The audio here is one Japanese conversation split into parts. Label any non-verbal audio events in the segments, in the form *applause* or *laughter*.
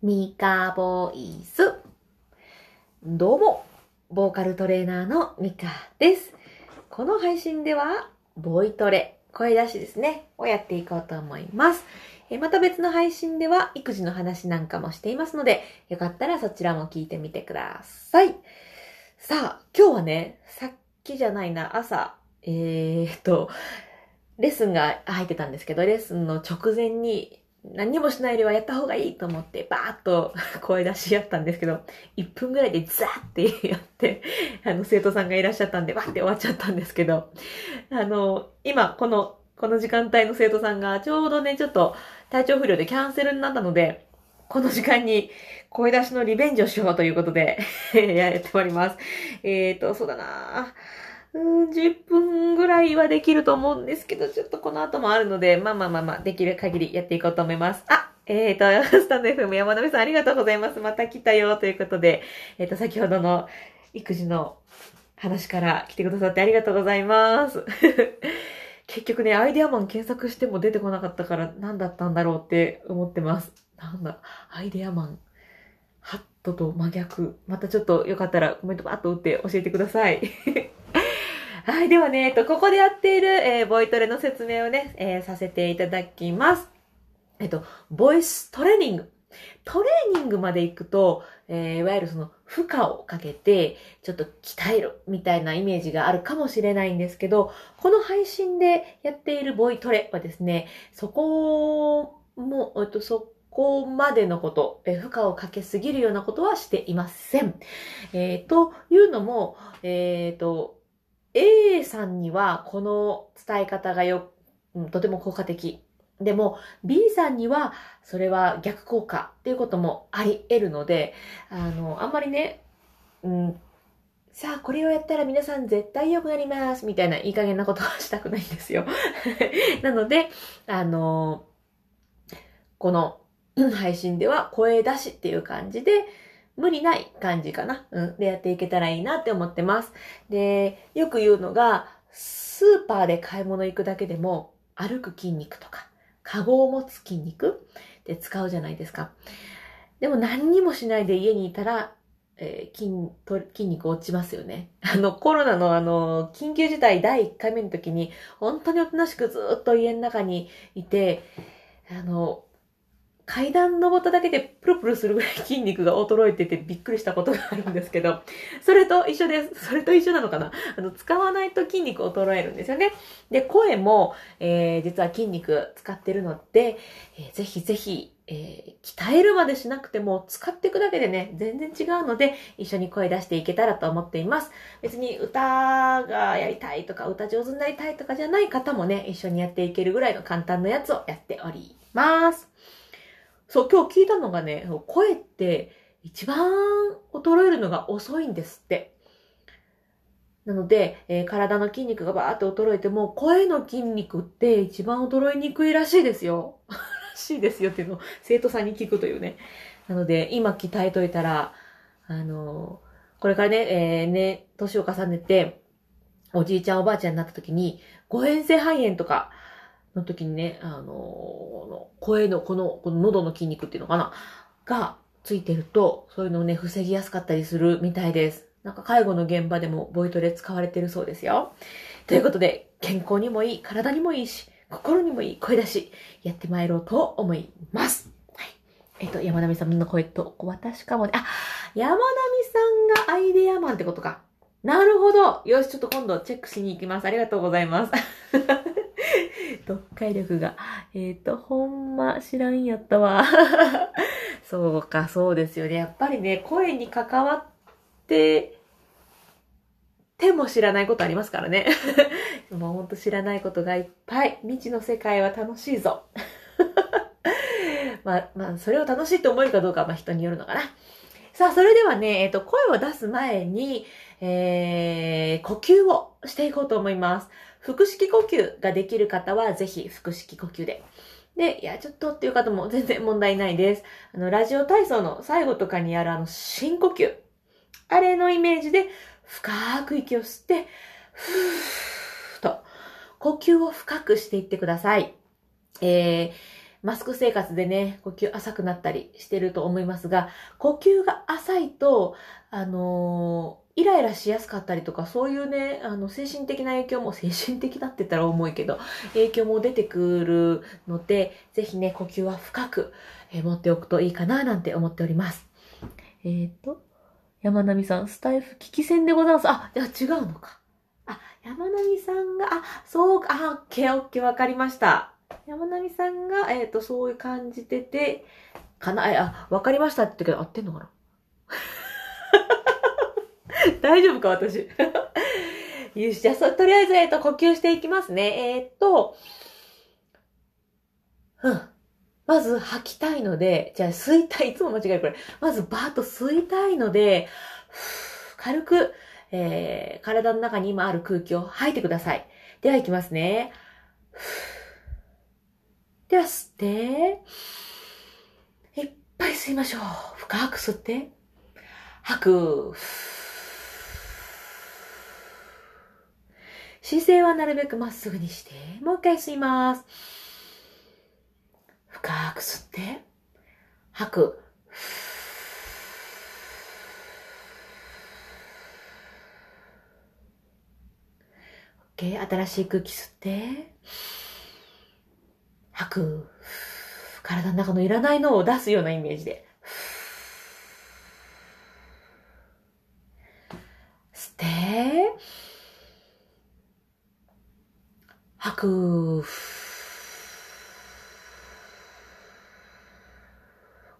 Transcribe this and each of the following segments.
ミカボイス。どうも、ボーカルトレーナーのミカです。この配信では、ボイトレ、声出しですね、をやっていこうと思います。えまた別の配信では、育児の話なんかもしていますので、よかったらそちらも聞いてみてください。さあ、今日はね、さっきじゃないな、朝、えーっと、レッスンが入ってたんですけど、レッスンの直前に何もしないよりはやった方がいいと思って、バーッと *laughs* 声出しやったんですけど、1分ぐらいでザーってやって、あの、生徒さんがいらっしゃったんで、バーって終わっちゃったんですけど、あの、今、この、この時間帯の生徒さんがちょうどね、ちょっと体調不良でキャンセルになったので、この時間に声出しのリベンジをしようということで、*laughs* やっております。えーと、そうだなぁうん、10分ぐらいはできると思うんですけど、ちょっとこの後もあるので、まあまあまあまあ、できる限りやっていこうと思います。あ、えーと、*laughs* スタンド FM 山鍋さんありがとうございます。また来たよということで、えーと、先ほどの育児の話から来てくださってありがとうございます。*laughs* 結局ね、アイデアマン検索しても出てこなかったから何だったんだろうって思ってます。なんだ、アイデアマン。ハットと真逆。またちょっとよかったらコメントバーッと打って教えてください。*laughs* はい。ではね、えっと、ここでやっている、えーボイトレの説明をね、えーさせていただきます。えっと、ボイストレーニング。トレーニングまで行くと、えーいわゆるその負荷をかけて、ちょっと鍛えるみたいなイメージがあるかもしれないんですけど、この配信でやっているボイトレはですね、そこも、えっと、そこまでのこと、え負荷をかけすぎるようなことはしていません。えーというのも、えっ、と、A さんにはこの伝え方がよ、うんとても効果的。でも B さんにはそれは逆効果っていうこともあり得るので、あの、あんまりね、うん、さあこれをやったら皆さん絶対良くなりますみたいないい加減なことはしたくないんですよ。*laughs* なので、あの、この配信では声出しっていう感じで、無理ない感じかな。うん。でやっていけたらいいなって思ってます。で、よく言うのが、スーパーで買い物行くだけでも、歩く筋肉とか、カゴを持つ筋肉って使うじゃないですか。でも何にもしないで家にいたら、えー筋と筋肉落ちますよね。*laughs* あの、コロナのあの、緊急事態第1回目の時に、本当におとなしくずっと家の中にいて、あの、階段登っただけでプルプルするぐらい筋肉が衰えててびっくりしたことがあるんですけど、それと一緒です。それと一緒なのかな？あの、使わないと筋肉衰えるんですよね。で、声も、えー実は筋肉使ってるので、えーぜひぜひ、えー鍛えるまでしなくても使っていくだけでね、全然違うので、一緒に声出していけたらと思っています。別に歌がやりたいとか、歌上手になりたいとかじゃない方もね、一緒にやっていけるぐらいの簡単なやつをやっております。そう、今日聞いたのがね、声って一番衰えるのが遅いんですって。なので、えー体の筋肉がバーって衰えても、声の筋肉って一番衰えにくいらしいですよ。*laughs* らしいですよっていうのを生徒さんに聞くというね。なので、今鍛えといたら、あのーこれからね、えーね、年を重ねて、おじいちゃんおばあちゃんになった時に、誤嚥性肺炎とかの時にね、あのー声のこの、この喉の筋肉っていうのかな？がついてると、そういうのをね、防ぎやすかったりするみたいです。なんか介護の現場でもボイトレ使われてるそうですよ。ということで、健康にもいい、体にもいいし、心にもいい声出し、やってまいろうと思います。はい。えっと、山並さんの声と、私かもね。あ、山並さんがアイデアマンってことか。なるほど。よし、ちょっと今度チェックしに行きます。ありがとうございます。読解力が。えっ、と、ほんま知らんやったわ。*laughs* そうか、そうですよね。やっぱりね、声に関わって、ても知らないことありますからね。*laughs* もうほんと知らないことがいっぱい。未知の世界は楽しいぞ。*laughs* まあ、まあ、それを楽しいと思えるかどうかは、まあ人によるのかな。さあ、それではね、えっ、と、声を出す前に、えー、呼吸をしていこうと思います。腹式呼吸ができる方は、ぜひ腹式呼吸で。で、いや、ちょっとっていう方も全然問題ないです。あの、ラジオ体操の最後とかにあるあの、深呼吸。あれのイメージで、深く息を吸って、ふーっと、呼吸を深くしていってください。えー、マスク生活でね、呼吸浅くなったりしてると思いますが、呼吸が浅いと、あのーイライラしやすかったりとか、そういうね、あの、精神的な影響も、精神的だって言ったら重いけど、影響も出てくるので、ぜひね、呼吸は深く、えー持っておくといいかな、なんて思っております。えーと、山並さん、スタイフ危機戦でございます。あ、いや、違うのか。あ、山並さんが、あ、そうか、あ、オッケーオッケー、わかりました。山並さんが、えっ、と、そういう感じてて、かな、え、あ、わかりましたって言ったけど、合ってんのかな？*laughs* 大丈夫か、私？*laughs* よし、じゃあ、とりあえず、えっ、と、呼吸していきますね。えっ、と、うん。まず吐きたいので、じゃあ吸いたい、いつも間違えるこれ。まずバーッと吸いたいので、軽く、えー、体の中に今ある空気を吐いてください。では行きますね。では吸って、いっぱい吸いましょう。深く吸って、吐く。姿勢はなるべくまっすぐにして、もう一回吸います。深く吸って、吐く。OK。新しい空気吸って、吐く。体の中のいらないのを出すようなイメージで。吸って、吐く。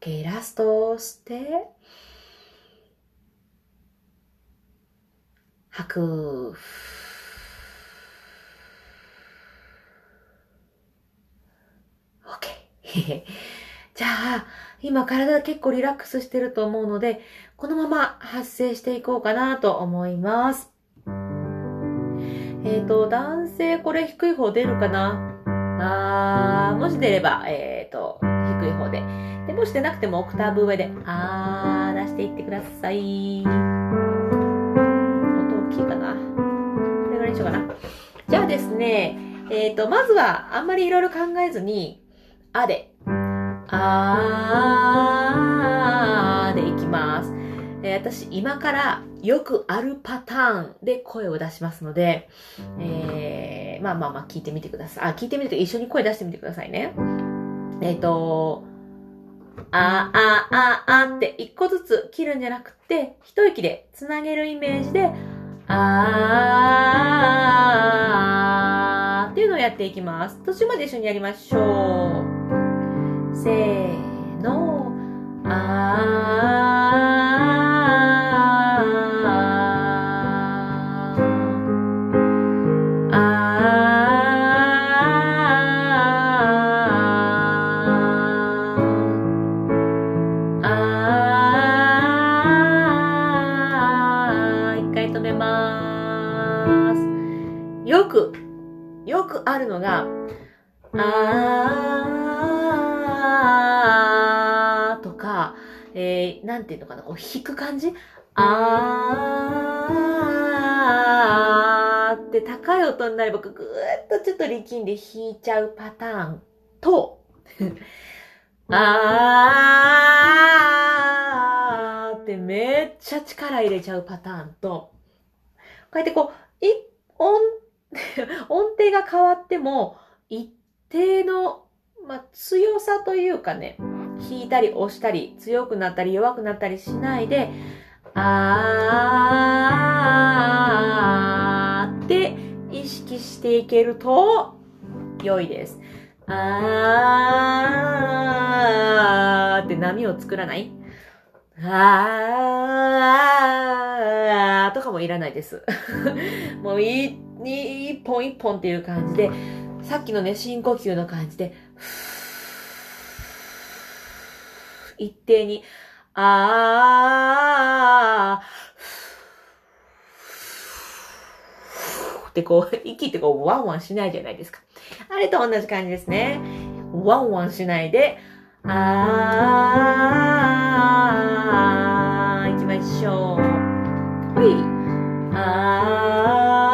OK。ラスト吸って、吐く。OK。*laughs* じゃあ、今体結構リラックスしてると思うので、このまま発声していこうかなと思います。えっ、と、男性これ低い方出るかな？あー、もし出れば、えっ、と、低い方で。で、もし出なくてもオクターブ上で、あー、出していってください。音大きいかなこれぐらいにしようかな。じゃあですね、えっ、と、まずはあんまりいろいろ考えずに、あで、あーでいきます。えー私、今からよくあるパターンで声を出しますので、えーまあまあまあ聞いてみてください。あ、聞いてみて、一緒に声出してみてくださいね。えっ、と、あ、あ、あ、あって一個ずつ切るんじゃなくて、一息でつなげるイメージで、あーっていうのをやっていきます。途中まで一緒にやりましょう。せーの、あー、あー、あー、一回止めます。よく、よくあるのが、あー。とか、えー、なんていうのかな、こう弾く感じ？あーって高い音になればぐーっとちょっと力んで弾いちゃうパターンと、あーってめっちゃ力入れちゃうパターンと、こうやってこう、い音、*laughs* 音程が変わっても、一定の、まあ、強さというかね、弾いたり押したり、強くなったり弱くなったりしないで、あーって意識していけると良いです。あーって波を作らない？あーとかもいらないです。*laughs* もういい、一本一本っていう感じで、さっきのね、深呼吸の感じで、一定に、あー、ってこう、息ってこう、ワンワンしないじゃないですか。あれと同じ感じですね。ワンワンしないで、あー、行きましょう。ほい。あー、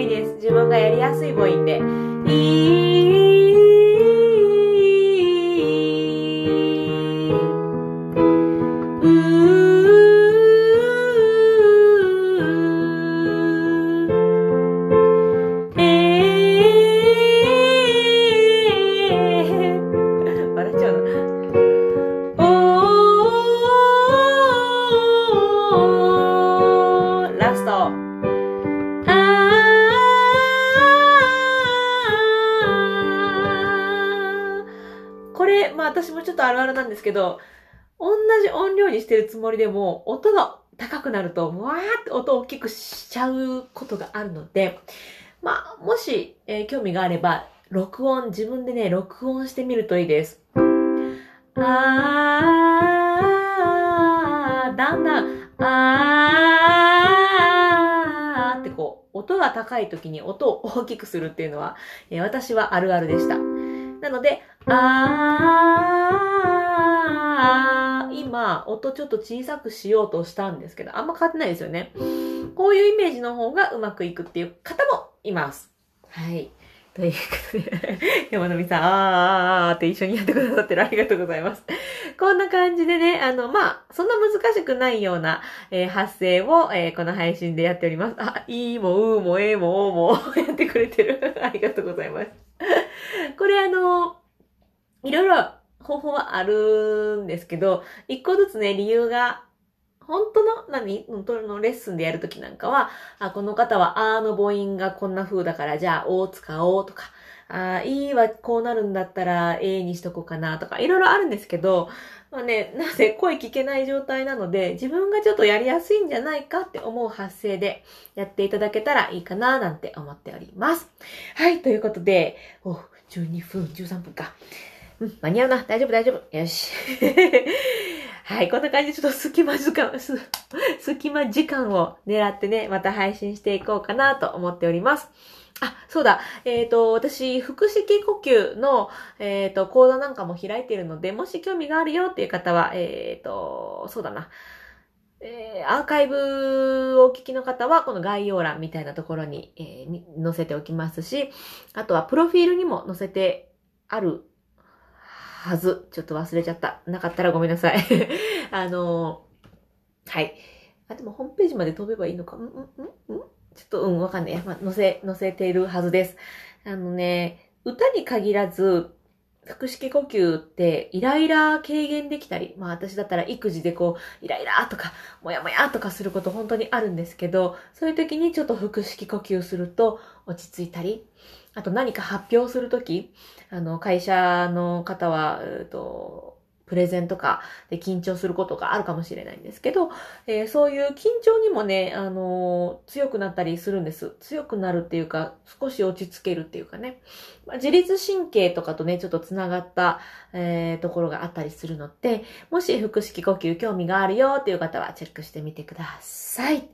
いいです。自分がやりやすい母音で。いとあるあるなんですけど、同じ音量にしてるつもりでも、音が高くなると、わーって音を大きくしちゃうことがあるので、まあ、もし、えー、興味があれば、録音、自分でね、録音してみるといいです。あー、だんだん、あーってこう、音が高い時に音を大きくするっていうのは、えー、私はあるあるでした。なので、あー、今、音ちょっと小さくしようとしたんですけど、あんま変わってないですよね。こういうイメージの方がうまくいくっていう方もいます。はい。ということで、*laughs* 山並さん、あーあーって一緒にやってくださってるありがとうございます。こんな感じでね、あの、まあ、そんな難しくないような、えー、発声を、えー、この配信でやっております。あ、いいも、うも、えーも、おも、*laughs* やってくれてる。ありがとうございます。これあの、いろいろ方法はあるんですけど、一個ずつね、理由が、本当の、何のレッスンでやるときなんかは、あ、この方は、あの母音がこんな風だから、じゃあ、おを使おうとか、あ、いいはこうなるんだったら、A にしとこうかなとか、いろいろあるんですけど、まあね、なぜ声聞けない状態なので、自分がちょっとやりやすいんじゃないかって思う発声でやっていただけたらいいかななんて思っております。はい、ということで、お、12分、13分か。うん、間に合うな。大丈夫、大丈夫。よし。*laughs* はい、こんな感じでちょっと隙間時間、隙間時間を狙ってね、また配信していこうかなと思っております。あ、そうだ。えっ、ー、と、私、腹式呼吸の、えっ、ー、と、講座なんかも開いているので、もし興味があるよっていう方は、えっ、ー、と、そうだな。えー、アーカイブをお聞きの方は、この概要欄みたいなところに、えー、載せておきますし、あとは、プロフィールにも載せてあるはず。ちょっと忘れちゃった。なかったらごめんなさい。*laughs* あのー、はい。あ、でも、ホームページまで飛べばいいのか。んんんんちょっと、うん、わかんない。まあ、載せ、載せているはずです。あのね、歌に限らず、腹式呼吸ってイライラ軽減できたり、まあ私だったら育児でこう、イライラとか、もやもやとかすること本当にあるんですけど、そういう時にちょっと腹式呼吸すると落ち着いたり、あと何か発表するとき、あの、会社の方は、えっと、プレゼンとかで緊張することがあるかもしれないんですけど、えー、そういう緊張にもね、あのー、強くなったりするんです。強くなるっていうか、少し落ち着けるっていうかね。まあ、自律神経とかとね、ちょっと繋がった、えー、ところがあったりするので、もし腹式呼吸興味があるよっていう方はチェックしてみてください。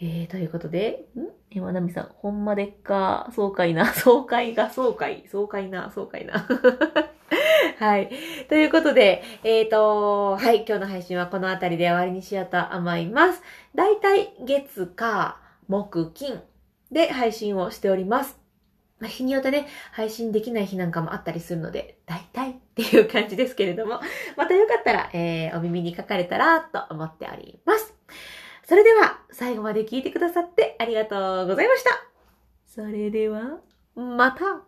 えー、ということで、ん？え、まなみさん、ほんまでっか、爽快な、*laughs* 爽快が爽快、爽快な、爽快な。*laughs* はい。ということで、えっ、ー、と、はい、今日の配信はこの辺りで終わりにしようと思います。だいたい月、火、木、金で配信をしております。ま、日によってね、配信できない日なんかもあったりするので、だいたいっていう感じですけれども、またよかったら、えー、お耳に書かれたらと思っております。それでは、最後まで聞いてくださってありがとうございました。それでは、また